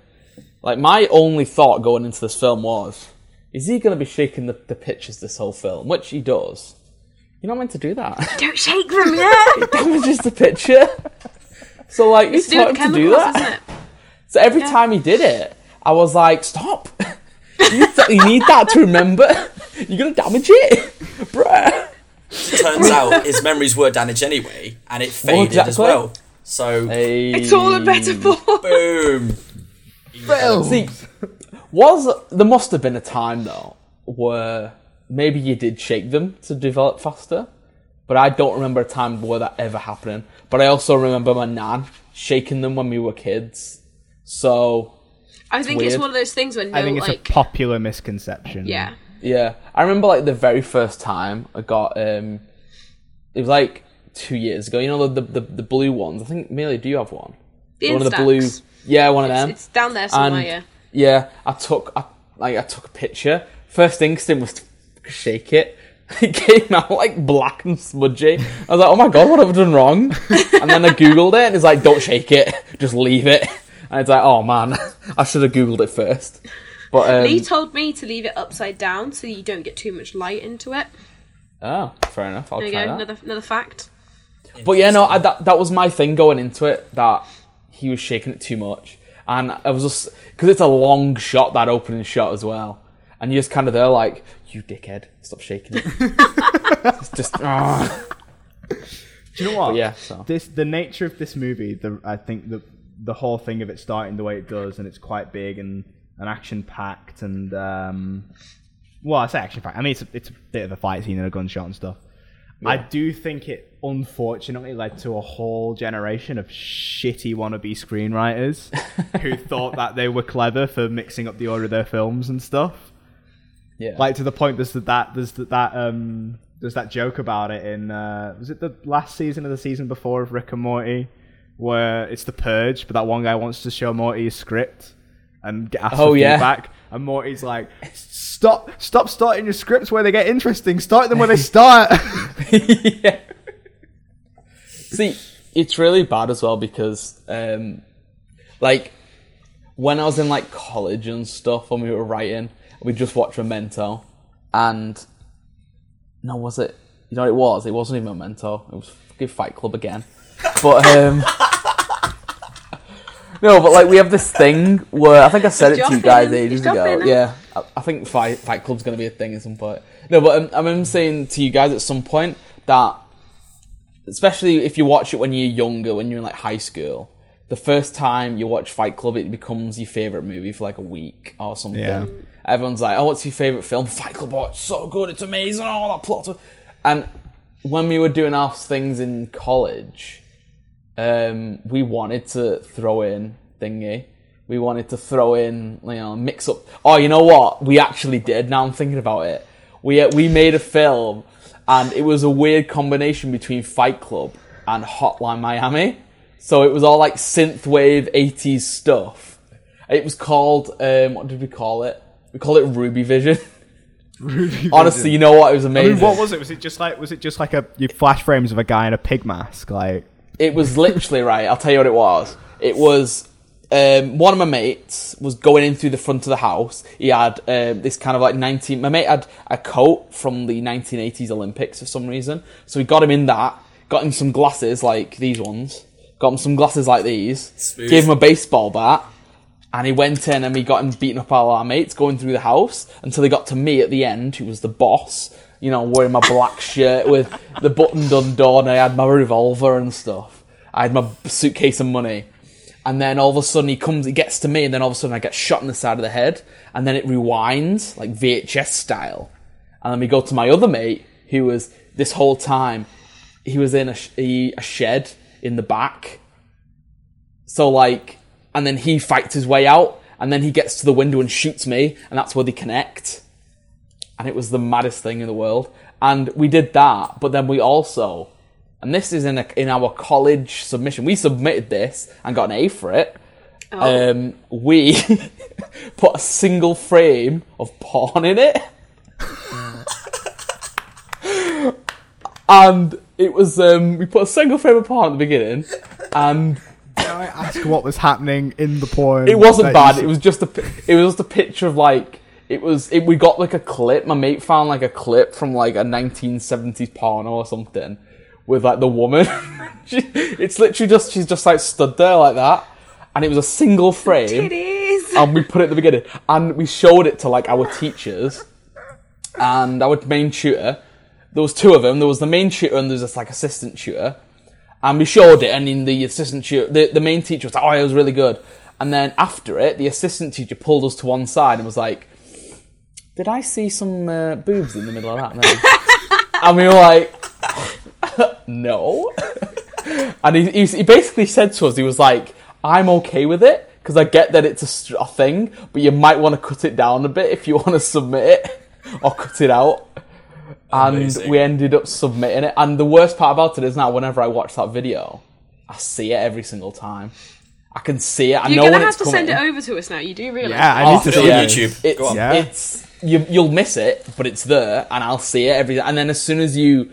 Like my only thought going into this film was, is he going to be shaking the, the pictures this whole film? Which he does. You're not meant to do that. Don't shake them yet. it damages the picture. So like you taught him to do that. So every time he did it, I was like, stop. you, th- you need that to remember. You're going to damage it. Bruh. turns out his memories were damaged anyway, and it faded as exactly. well. So, It's all a metaphor. boom. See, was there must have been a time though where maybe you did shake them to develop faster, but I don't remember a time where that ever happening. But I also remember my nan shaking them when we were kids. So I think it's one of those things where no, I think it's like, a popular misconception. yeah. Yeah, I remember like the very first time I got um, it was like two years ago. You know the the, the, blue ones. I think Amelia, do you have one? The one of the blue. Yeah, one of them. It's down there somewhere. yeah. Yeah, I took I, like I took a picture. First instinct was to shake it. It came out like black and smudgy. I was like, "Oh my god, what have I done wrong?" And then I googled it, and it's like, "Don't shake it, just leave it." And it's like, "Oh man, I should have googled it first. But um, Lee told me to leave it upside down so you don't get too much light into it. oh, fair enough. I'll There you try go, that. another another fact. But yeah, no, I, that that was my thing going into it that he was shaking it too much, and I was just because it's a long shot that opening shot as well, and you're just kind of there like, you dickhead, stop shaking it. it's just ah. Do you know what? yeah, so. This the nature of this movie. The I think the the whole thing of it starting the way it does, and it's quite big and and action packed, and um, well, I say action packed. I mean, it's a, it's a bit of a fight scene and a gunshot and stuff. I do think it unfortunately led to a whole generation of shitty wannabe screenwriters who thought that they were clever for mixing up the order of their films and stuff. yeah, Like to the point there's that there's that, that um there's that joke about it in uh was it the last season of the season before of Rick and Morty where it's the purge but that one guy wants to show Morty his script and get asked Oh, for yeah. feedback and Morty's like stop stop starting your scripts where they get interesting start them where they start yeah. See, it's really bad as well because, um, like, when I was in like college and stuff, when we were writing, we just watched Memento, and no, was it? You know what it was? It wasn't even Memento. It was fucking Fight Club again. But um, no, but like we have this thing where I think I said it to you guys ages ago. Yeah, I, I think Fight Fight Club's gonna be a thing at some point. No, but um, I remember saying to you guys at some point that, especially if you watch it when you're younger, when you're in like high school, the first time you watch Fight Club, it becomes your favorite movie for like a week or something. Yeah. Everyone's like, "Oh, what's your favorite film?" Fight Club. Oh, it's so good. It's amazing. Oh, that plot. And when we were doing our things in college, um, we wanted to throw in thingy. We wanted to throw in, you know, mix up. Oh, you know what? We actually did. Now I'm thinking about it. We uh, we made a film, and it was a weird combination between Fight Club and Hotline Miami. So it was all like synthwave '80s stuff. It was called um, what did we call it? We called it Ruby Vision. Ruby Honestly, you know what? It was I amazing. mean, what was it? Was it just like was it just like a you flash frames of a guy in a pig mask? Like It was literally right. I'll tell you what it was. It was um, one of my mates was going in through the front of the house. He had um, this kind of like 19. My mate had a coat from the 1980s Olympics for some reason, so we got him in that. Got him some glasses like these ones. Got him some glasses like these. Smooth. Gave him a baseball bat. And he went in and we got him beating up all our mates going through the house until he got to me at the end, who was the boss, you know, wearing my black shirt with the button undone. I had my revolver and stuff. I had my suitcase of money. And then all of a sudden he comes, he gets to me, and then all of a sudden I get shot in the side of the head, and then it rewinds, like VHS style. And then we go to my other mate, who was this whole time, he was in a, sh- a shed in the back, so like, and then he fights his way out, and then he gets to the window and shoots me, and that's where they connect. And it was the maddest thing in the world. And we did that, but then we also, and this is in a, in our college submission. We submitted this and got an A for it. Um, we put a single frame of porn in it. and it was um, we put a single frame of porn at the beginning, and Can I ask what was happening in the porn? it wasn't bad. you- It was just a it was just a picture of like it was. It, we got like a clip. My mate found like a clip from like a 1970s porno or something with like the woman. she, it's literally just she's just like stood there like that, and it was a single frame. It is. and we put it at the beginning, and we showed it to like our teachers and our main tutor. There was two of them. There was the main tutor and there was this like assistant tutor, and we showed it. And in the assistant tutor, the, the main teacher was like, "Oh, it was really good." And then after it, the assistant teacher pulled us to one side and was like, "Did I see some uh, boobs in the middle of that?" Man? and we were like, "No." and he, he, he basically said to us, he was like, I'm okay with it because I get that it's a, str- a thing, but you might want to cut it down a bit if you want to submit it or cut it out. And Amazing. we ended up submitting it. And the worst part about it is now, whenever I watch that video, I see it every single time. I can see it. I You're know gonna when have it's to coming. send it over to us now. You do realise? Yeah, I Oh, need to Put it see on it. YouTube. It's, Go on. Yeah. it's you, you'll miss it, but it's there, and I'll see it every. And then as soon as you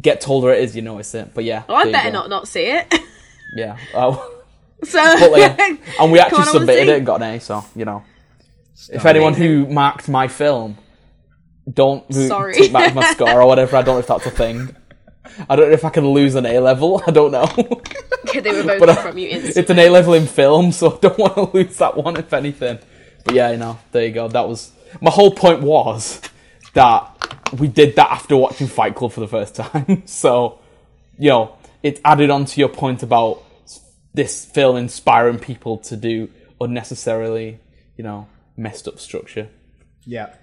get told where it is, you notice it. But yeah, Well, I there you better not not see it. Yeah. Oh. So, But, yeah. And we actually on, submitted it and got an A, so, you know. If anyone who marked my film, don't who- Sorry. take back my score or whatever, I don't know if that's a thing. I don't know if I can lose an A level, I don't know. they were both But, uh, from you instantly. it's an A level in film, so I don't want to lose that one, if anything. But yeah, you know, there you go. That was. My whole point was that we did that after watching Fight Club for the first time. so, you know, it added on to your point about this film inspiring people to do unnecessarily, you know, messed up structure. Yeah.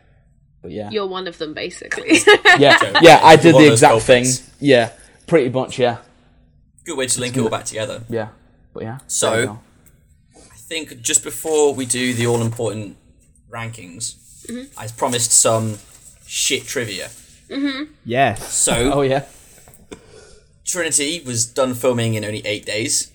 But yeah, You're one of them, basically. yeah, yeah. I did the exact thing. culprits. Yeah, pretty much. Yeah, Good way to link it all back together. yeah. But yeah. So- there you go. I think just before we do the all important rankings, I promised some shit trivia. Yes. So oh yeah. Trinity was done filming in only eight days.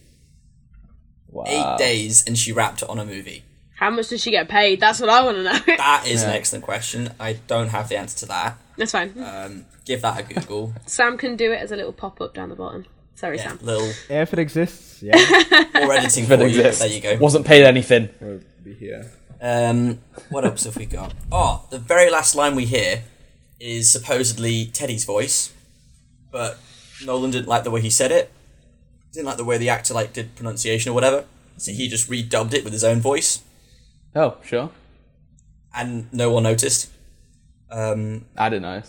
Wow. Eight days, and she wrapped it on a movie. How much does she get paid? That's what I want to know. That is an excellent question. I don't have the answer to that. That's fine. Um, give that a Google. Sam can do it as a little pop up down the bottom. Sorry, Yeah, Sam. little If it exists, yeah. more editing If it for you. exists. There you go. Wasn't paid anything. We'll be here. Um, what else have we got? Oh, the very last line we hear is supposedly Teddy's voice, but Nolan didn't like the way he said it. Didn't like the way the actor like did pronunciation or whatever, so he just redubbed it with his own voice, Oh, sure. and no one noticed. Um, I didn't know.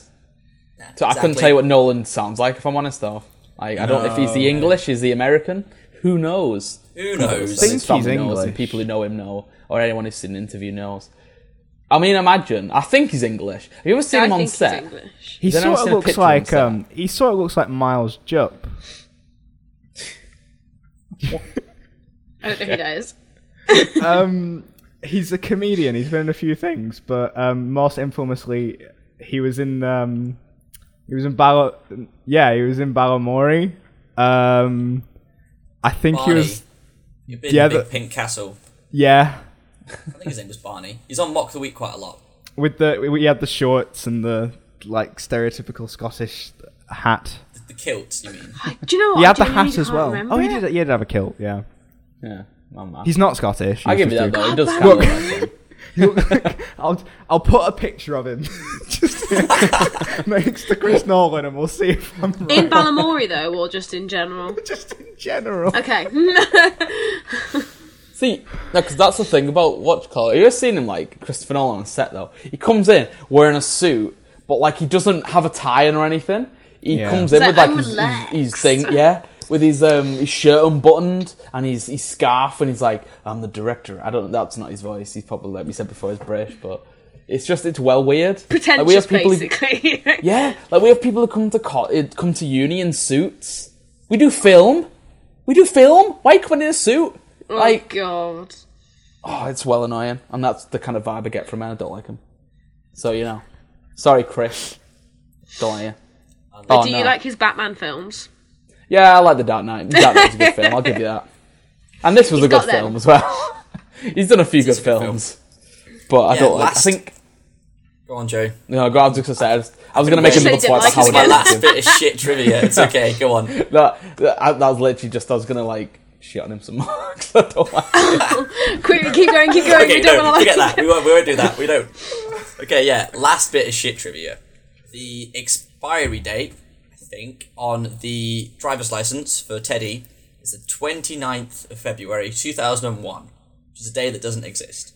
yeah, So I couldn't tell you what Nolan sounds like if I'm honest though. Like I don't know if he's the English, is the American. Who knows? Who knows? I think he's family knows, and English. people who know him know, or anyone who's seen an interview knows. I mean, imagine. I think he's English. Have you ever seen I him on he's set? English. He sort of looks picture of him like um. He sort of looks like Miles Jupp. I don't know who that is. um, he's a comedian. He's been in a few things, but um, most infamously, he was in um, he was in Bala. Yeah, he was in Balamory. Um, I think Barney. he was. You've been Yeah, in Big the- Pink Castle. Yeah, I think his name was Barney. He's on Mock the Week quite a lot. with the we had the shorts and the like stereotypical Scottish hat. The, the kilt, you mean? Do you know what? He had the hat as well. Oh, he it. did. He did have a kilt. Yeah, Yeah, my man. he's not Scottish. I give you that though. It does God, kind of look like him. I'll I'll put a picture of him just next to Chris Nolan, and we'll see if I'm right. In Balamory though, or just in general? just in general. Okay. See, no, because that's the thing about what color. call. You ever seen him like Christopher Nolan on set though? He comes in wearing a suit, but like he doesn't have a tie on or anything. He Yeah. comes in He's with like, like "I'm his, his, his thing, yeah, with his um his shirt unbuttoned and his his scarf, and he's like, "I'm the director." I don't. That's not his voice. He's probably like we said before, he's British, but it's just it's well weird. Pretentious, Like, we have people who- basically. yeah, like we have people who come to co- uh, come to uni in suits. We do film. We do film. Why are you coming in a suit? oh Like, god. oh, it's well annoying, and that's the kind of vibe I get from him. I don't like him. So you know, sorry, Chris. Don't like you. Oh, Do no. you like his Batman films? Yeah, I like the Dark Knight. The Dark Knight's a good film. I'll give you that. And this was a good film as well. He's done a few good is a good films, but I Yeah, don't like. I think Go on, Joe. no. God, I was just gonna say. I, was- I was gonna make another point you about how This is my last bit of shit trivia. It's okay. Go on. that, that, that was literally just I was gonna like shit on him some more 'cause I don't like him. Quick, keep going, keep going. Okay, we don't no, want to forget like that. We won't, we won't do that. We don't. Okay, yeah. Last bit of shit trivia. The expiry date, I think, on the driver's license for Teddy is the 29th of February 2001, which is a day that doesn't exist.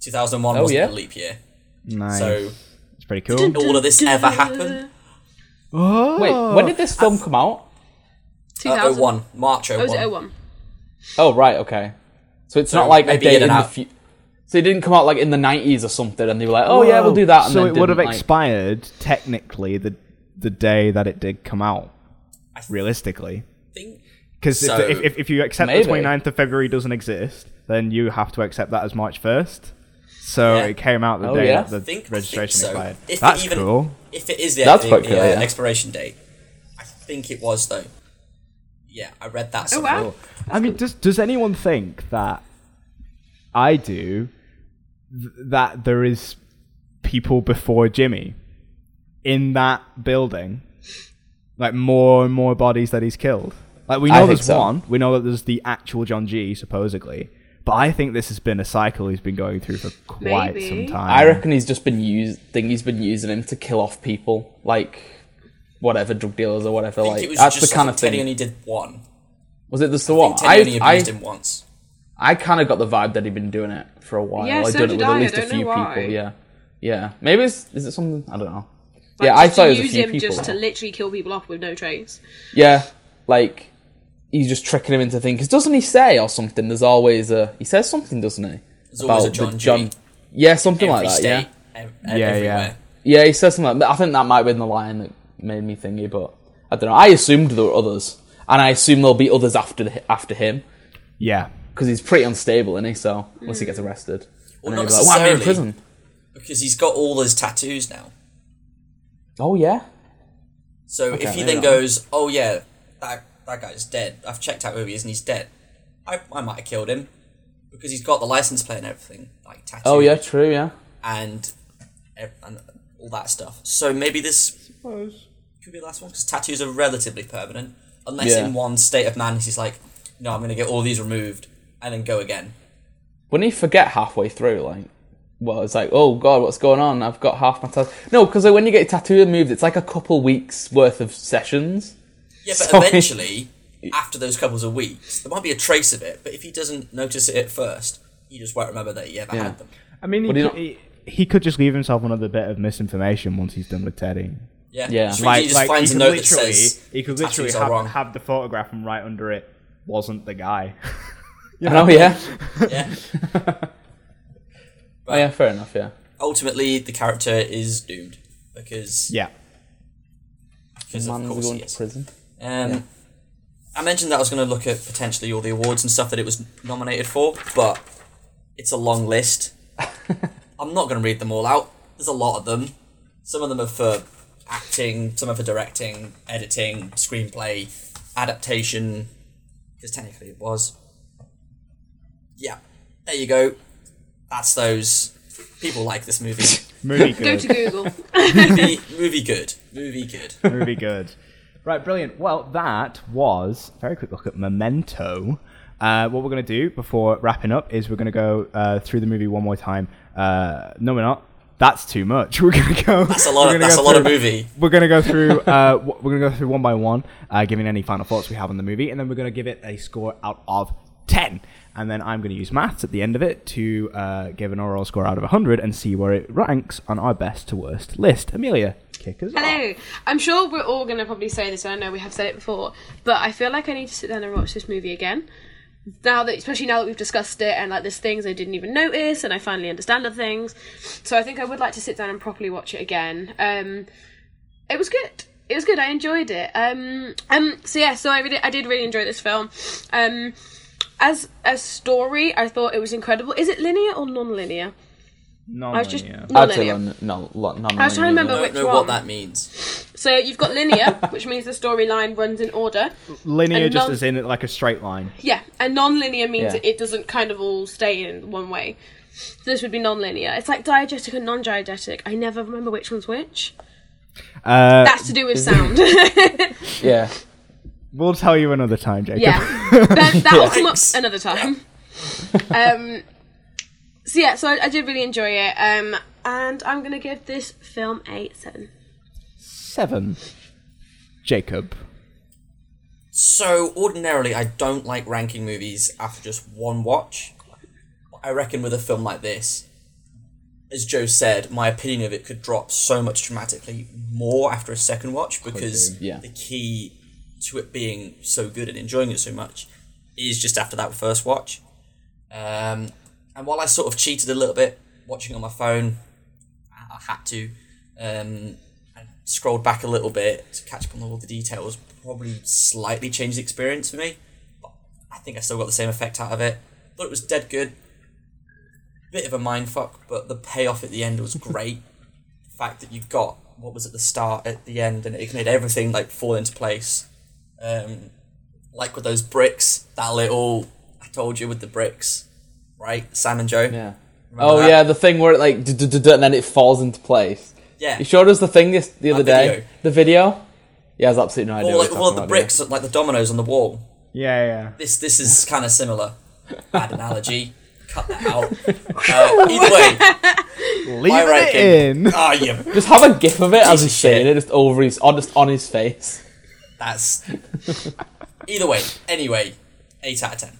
2001 Oh, wasn't yeah? a leap year. Nice. So, it's pretty cool. did all of this ever happen? Oh. Wait, when did this film come out? Uh, 01. March 01. Oh, was it 01? Oh right, okay. So it's So not like a day in in and the out. future. So it didn't come out like in the nineties or something, and they were like, "Oh yeah, we'll do that." And so then it would have like- expired technically the the day that it did come out. Realistically, think because So- if, if, if you accept Maybe. the 29th of February doesn't exist, then you have to accept that as March 1st. So Yeah. it came out the Oh, day yeah? that the think, registration think so. expired. If That's even, cool. If it is the, That's the, quite the, uh, yeah. expiration date, I think it was though. Yeah, I read that. Oh, somewhere. wow. I mean, does does anyone think that I do th- that there is people before Jimmy in that building, like more and more bodies that he's killed? Like we know think there's so. one, we know that there's the actual John G supposedly, but I think this has been a cycle he's been going through for quite Maybe. some time. I reckon he's just been used. Think he's been using him to kill off people, like whatever drug dealers or whatever. Like it was that's just the kind of think Teddy thing. only did one. Was it the the I one? think only I abused I, him once. I kind of got the vibe that he'd been doing it for a while. Yeah, like so doing it with I, at least a few people. Yeah, yeah. Maybe it's is it something I don't know. Like, yeah, I just thought it was a few him people. just to literally kill people off with no trace. Yeah, like he's just tricking him into things. 'Cause doesn't he say or something? There's always a he says something, doesn't he? There's always a the John Yeah, something Every like that. state, Yeah, ev- Yeah, yeah. everywhere. yeah. He says something. Like that. I think that might have been the line that made me thingy, but I don't know. I assumed there were others, and I assume there'll be others after the, after him yeah. because he's pretty unstable, isn't he? So unless he hmm. gets arrested, Well, not he'll be like, "Why am I in prison?" because he's got all his tattoos now. Oh yeah. So Okay, if he then goes, "Oh yeah, that that guy's dead. I've checked out who he is, and he's dead," I, I might have killed him because he's got the license plate and everything, like tattooed. Oh yeah, true. Yeah. and and all that stuff. So maybe this could be the last one because tattoos are relatively permanent, unless Yeah. in one state of madness he's like, "No, I'm going to get all these removed and then go again." Wouldn't he forget halfway through? Like, well, it's like, oh god, what's going on? I've got half my tattoo. No, because when you get your tattoo removed, it's like a couple weeks worth of sessions. Yeah, but So- eventually, after those couples of weeks, there might be a trace of it. But if he doesn't notice it at first, he just won't remember that he ever Yeah. had them. I mean, he he could, not- he, he could just leave himself another bit of misinformation once he's done with Teddy. Yeah, Yeah. Just, Like, he just like finds he a could note that literally, says he could literally have, wrong. have the photograph and right under it wasn't the guy. You know, yeah. yeah. Oh, yeah, fair enough. Yeah. Ultimately, the character is doomed because yeah. because of Man's course going he to prison. Um, I mentioned that I was going to look at potentially all the awards and stuff that it was nominated for, but it's a long list. I'm not going to read them all out. There's a lot of them. Some of them are for acting, some are for directing, editing, screenplay, adaptation, because technically it was. Yeah, there you go. That's those. People like this movie. Movie good. Go to Google. movie, movie good. Movie good. movie good. Right, brilliant. Well, that was a very quick look at Memento. Uh, what we're going to do before wrapping up is we're going to go uh, through the movie one more time. Uh, no, we're not. That's too much. We're going to go. That's a lot. Of, gonna that's a go lot of through- movie. We're going to go through. Uh, w- we're going to go through one by one, uh, giving any final thoughts we have on the movie, and then we're going to give it a score out of ten. And then I'm going to use maths at the end of it to uh, give an overall score out of 100 and see where it ranks on our best to worst list. Amelia, kick us off. Hello. I'm sure we're all going to probably say this, and I know we have said it before, but I feel like I need to sit down and watch this movie again. Now that, especially now that we've discussed it, and like there's things I didn't even notice, and I finally understand the things. So I think I would like to sit down and properly watch it again. Um, it was good. It was good. I enjoyed it. Um, um. So yeah. So I really, I did really enjoy this film. Um, as a story, I thought it was incredible. Is it linear or non-linear? I was just Non-linear. I'd say non-linear. no, no, no, I was trying to remember I don't which know one. what that means. So you've got linear, which means the storyline runs in order. Linear And just non- as in like a straight line. Yeah, and non-linear means Yeah. it doesn't kind of all stay in one way. So this would be non-linear. It's like diegetic and non-diegetic. I never remember which one's which. Uh, That's to do with sound. Yeah. We'll tell you another time, Jacob. yeah, that, that will come up another time. Um, so yeah, so I, I did really enjoy it. Um, and I'm gonna give this film a seven. Seven. Jacob. So ordinarily, I don't like ranking movies after just one watch. I reckon with a film like this, as Joe said, my opinion of it could drop so much dramatically more after a second watch because yeah. the key to it being so good and enjoying it so much is just after that first watch. Um, and while I sort of cheated a little bit watching on my phone, I I had to. Um, and scrolled back a little bit to catch up on all the details. Probably slightly changed the experience for me. But I think I still got the same effect out of it. Thought it was dead good. Bit of a mind fuck, but the payoff at the end was great. the fact that you got what was at the start at the end, and it made everything like fall into place. Um, like with those bricks, that little I told you with the bricks, right? Sam and Joe. Yeah. Remember Oh that? yeah, the thing where it like and then it falls into place. yeah. You showed us the thing this the other That day. video. The video. Yeah, I has absolutely no idea. Or like you're of the about, bricks, like the dominoes on the wall. Yeah, yeah. This this is kind of similar. Bad analogy. Cut that out. Uh, either way, Leave I it in. Ah, yeah. Just have a gif of it as Piece he's saying it, just over his on just on his face. That's. Either way. Anyway, eight out of ten.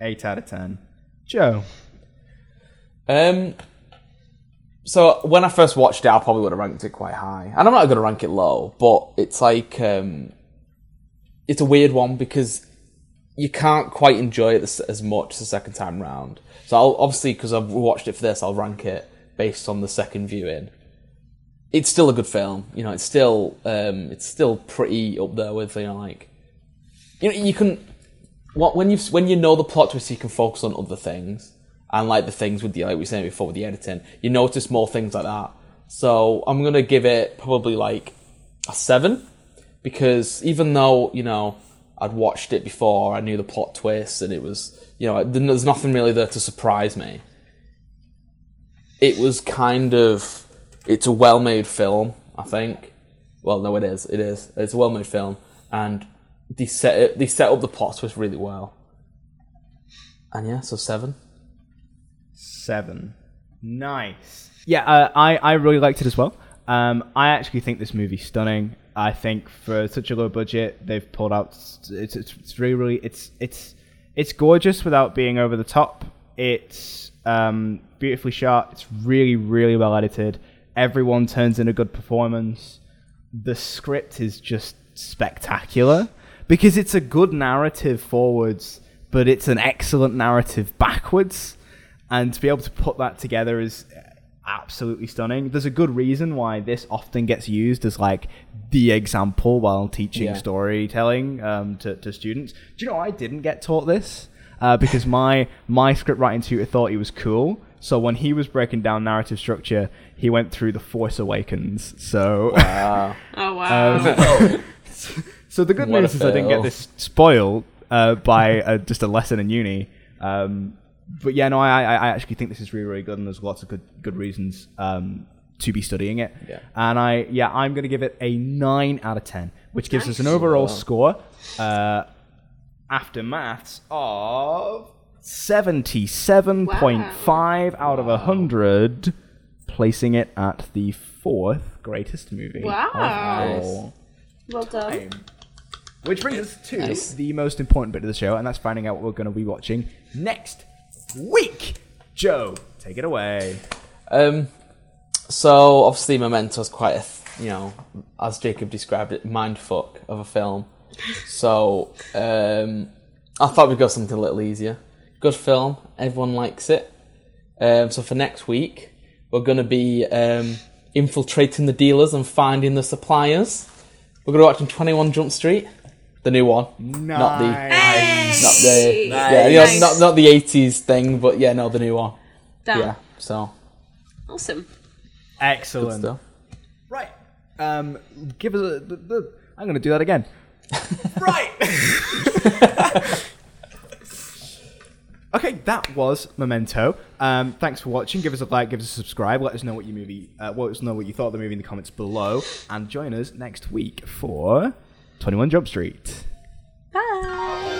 Eight out of ten. Joe. Um. So when I first watched it, I probably would have ranked it quite high, and I'm not going to rank it low. But it's like um, it's a weird one because you can't quite enjoy it as, as much the second time round. So I'll obviously because I've watched it for this, I'll rank it based on the second viewing. It's still a good film, you know. It's still um, it's still pretty up there with you know like you know you can what when you when you know the plot twist, you can focus on other things and like the things with the like we were saying before with the editing, you notice more things like that. So I'm gonna give it probably like a seven because even though you know I'd watched it before, I knew the plot twist, and it was you know there's nothing really there to surprise me. It was kind of it's a well-made film, I think. Well, no, it is. It is. It's a well-made film, and they set it, they set up the plot twist really well. And yeah, so seven. seven. Nice. Yeah, uh, I I really liked it as well. Um, I actually think this movie's stunning. I think for such a low budget, they've pulled out. It's it's, it's really really it's it's it's gorgeous without being over the top. It's um, beautifully shot. It's really really well edited. Everyone turns in a good performance. The script is just spectacular because it's a good narrative forwards, but it's an excellent narrative backwards. And to be able to put that together is absolutely stunning. There's a good reason why this often gets used as like the example while teaching Yeah. storytelling um, to, to students. Do you know I didn't get taught this uh, because my my script writing tutor thought he was cool. So when he was breaking down narrative structure, he went through the Force Awakens. So. Uh, Oh wow. Um, so the good What news is I didn't get this spoiled uh, by uh, just a lesson in uni. Um, but yeah, no, I, I I actually think this is really, really good, and there's lots of good, good reasons um, to be studying it. Yeah. And I, yeah, I'm going to give it a nine out of ten, which gives us an overall Wow. score uh, after maths of seventy-seven point five out of hundred, placing it at the fourth greatest movie. Wow. of all well done. time. Which brings us to Nice. the most important bit of the show, and that's finding out what we're going to be watching next week. Joe, take it away. Um, so obviously, Memento's quite a, th- you know, as Jacob described it, mindfuck of a film. So um, I thought we'd go something a little easier. Good film, everyone likes it. Um, so for next week, we're going to be um, infiltrating the dealers and finding the suppliers. We're going to watch 21 Jump Street, the new one, not the Nice. not the Nice. yeah, you know, Nice. not not the 80s thing, but yeah, no, the new one. Damn. Yeah, so Awesome. good Excellent. stuff. Right. Um, give us a. The, the, I'm going to do that again. right. Okay, that was Memento. Um, thanks for watching. Give us a like, give us a subscribe. Let us know what you movie, uh, let us know what you thought of the movie in the comments below, and join us next week for Twenty One Jump Street. Bye.